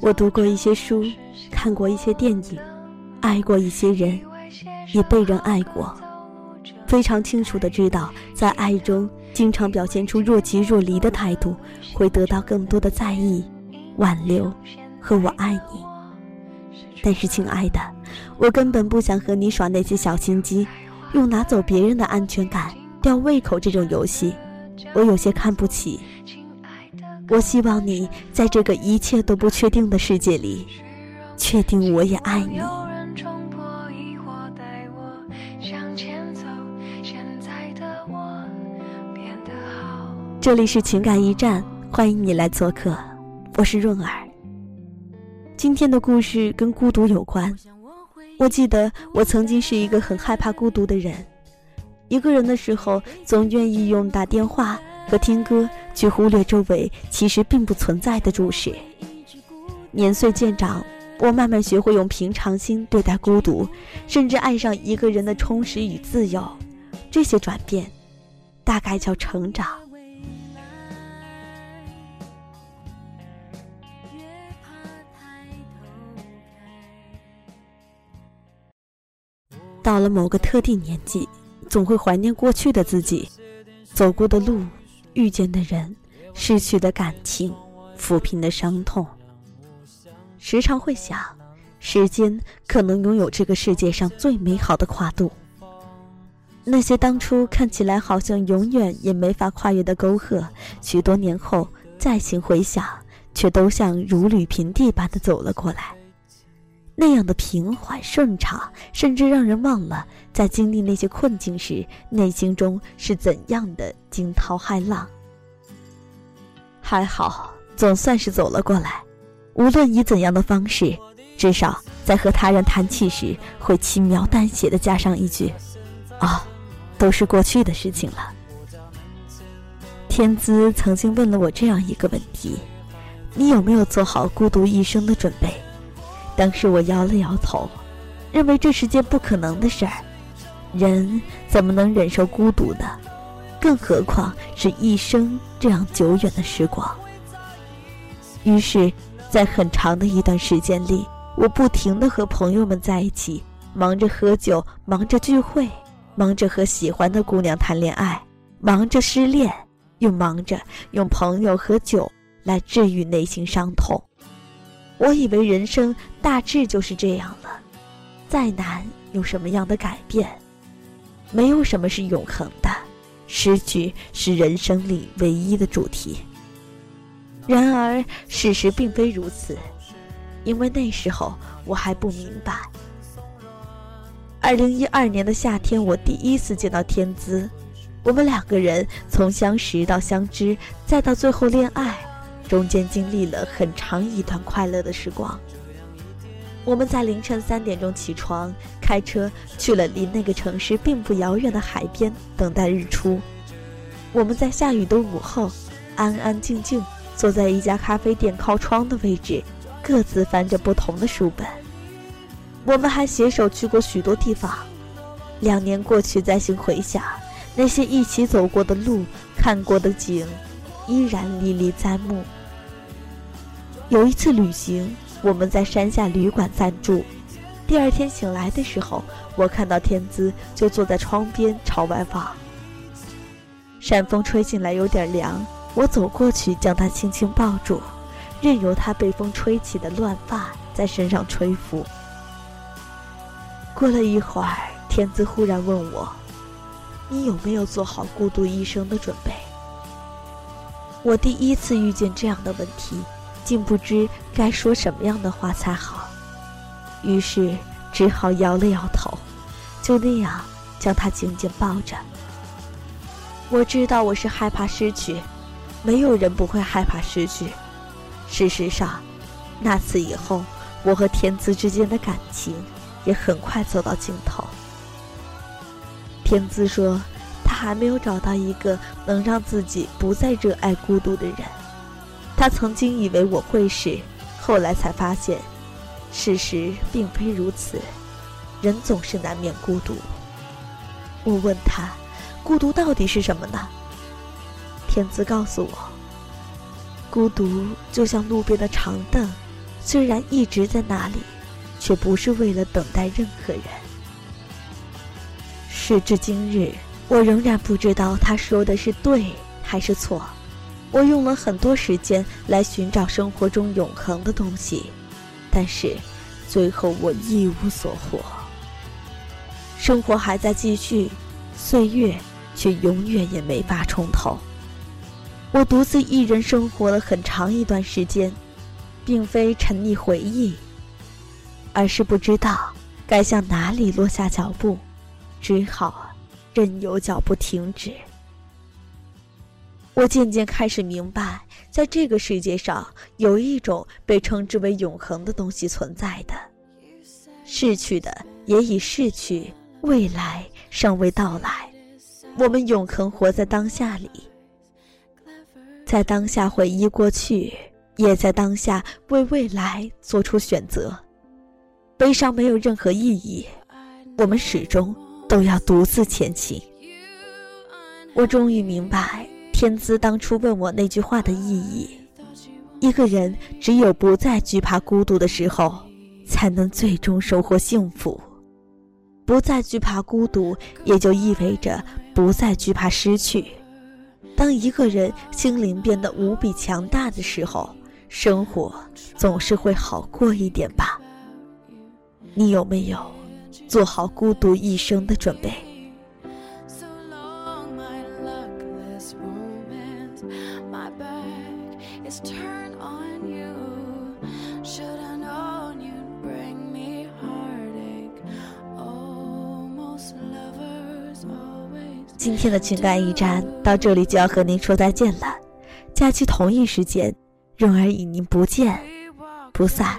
我读过一些书，看过一些电影，爱过一些人，也被人爱过。非常清楚的知道，在爱中经常表现出若即若离的态度，会得到更多的在意、挽留和我爱你。但是，亲爱的，我根本不想和你耍那些小心机，用拿走别人的安全感、吊胃口这种游戏，我有些看不起。我希望你在这个一切都不确定的世界里，确定我也爱你。这里是情感驿站，欢迎你来做客，我是润儿。今天的故事跟孤独有关。我记得我曾经是一个很害怕孤独的人，一个人的时候总愿意用打电话和听歌去忽略周围其实并不存在的注视。年岁渐长，我慢慢学会用平常心对待孤独，甚至爱上一个人的充实与自由。这些转变，大概叫成长。到了某个特定年纪，总会怀念过去的自己，走过的路，遇见的人，失去的感情，抚平的伤痛。时常会想，时间可能拥有这个世界上最美好的跨度。那些当初看起来好像永远也没法跨越的沟壑，许多年后再行回想，却都像如履平地般的走了过来。那样的平缓顺畅，甚至让人忘了在经历那些困境时，内心中是怎样的惊涛骇浪。还好，总算是走了过来。无论以怎样的方式，至少在和他人谈起时，会轻描淡写的加上一句：“啊，都是过去的事情了。”天资曾经问了我这样一个问题：“你有没有做好孤独一生的准备？”当时我摇了摇头，认为这是件不可能的事儿。人怎么能忍受孤独呢？更何况是一生这样久远的时光。于是，在很长的一段时间里，我不停地和朋友们在一起，忙着喝酒，忙着聚会，忙着和喜欢的姑娘谈恋爱，忙着失恋，又忙着用朋友和酒来治愈内心伤痛。我以为人生大致就是这样了，再难有什么样的改变？没有什么是永恒的，失去是人生里唯一的主题。然而事实并非如此，因为那时候我还不明白。二零一二年的夏天，我第一次见到天资，我们两个人从相识到相知，再到最后恋爱。中间经历了很长一段快乐的时光。我们在凌晨三点钟起床，开车去了离那个城市并不遥远的海边，等待日出。我们在下雨的午后，安安静静坐在一家咖啡店靠窗的位置，各自翻着不同的书本。我们还携手去过许多地方。两年过去，再行回想，那些一起走过的路，看过的景，依然历历在目。有一次旅行，我们在山下旅馆暂住。第二天醒来的时候，我看到天资就坐在窗边朝外望。山风吹进来有点凉，我走过去将他轻轻抱住，任由他被风吹起的乱发在身上吹拂。过了一会儿，天资忽然问我：“你有没有做好孤独一生的准备？”我第一次遇见这样的问题。竟不知该说什么样的话才好，于是只好摇了摇头，就那样将他紧紧抱着。我知道我是害怕失去，没有人不会害怕失去。事实上，那次以后，我和天资之间的感情也很快走到尽头。天资说，他还没有找到一个能让自己不再热爱孤独的人。他曾经以为我会是，后来才发现，事实并非如此。人总是难免孤独。我问他，孤独到底是什么呢？天资告诉我，孤独就像路边的长凳，虽然一直在那里，却不是为了等待任何人。时至今日，我仍然不知道他说的是对还是错。我用了很多时间来寻找生活中永恒的东西，但是最后我一无所获。生活还在继续，岁月却永远也没法重头。我独自一人生活了很长一段时间，并非沉溺回忆，而是不知道该向哪里落下脚步，只好任由脚步停止。我渐渐开始明白，在这个世界上有一种被称之为永恒的东西存在的，逝去的也已逝去，未来尚未到来。我们永恒活在当下里，在当下回忆过去，也在当下为未来做出选择。悲伤没有任何意义，我们始终都要独自前行。我终于明白。天资当初问我那句话的意义：一个人只有不再惧怕孤独的时候，才能最终收获幸福。不再惧怕孤独，也就意味着不再惧怕失去。当一个人心灵变得无比强大的时候，生活总是会好过一点吧。你有没有做好孤独一生的准备？今天的情感驿站到这里就要和您说再见了，假期同一时间，蓉儿与您不见不散。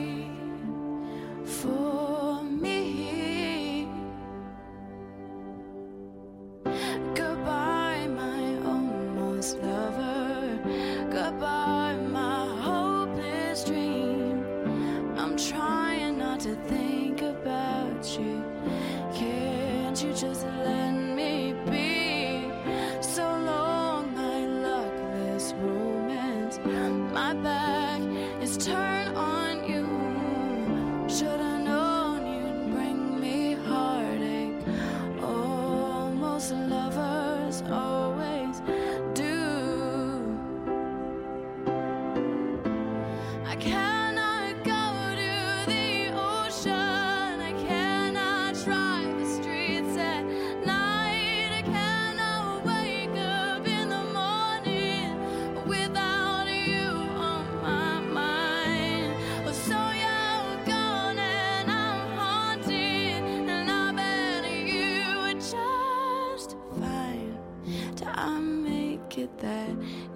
trying not to think about you. Can't you just let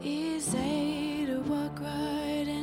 easy to walk right in.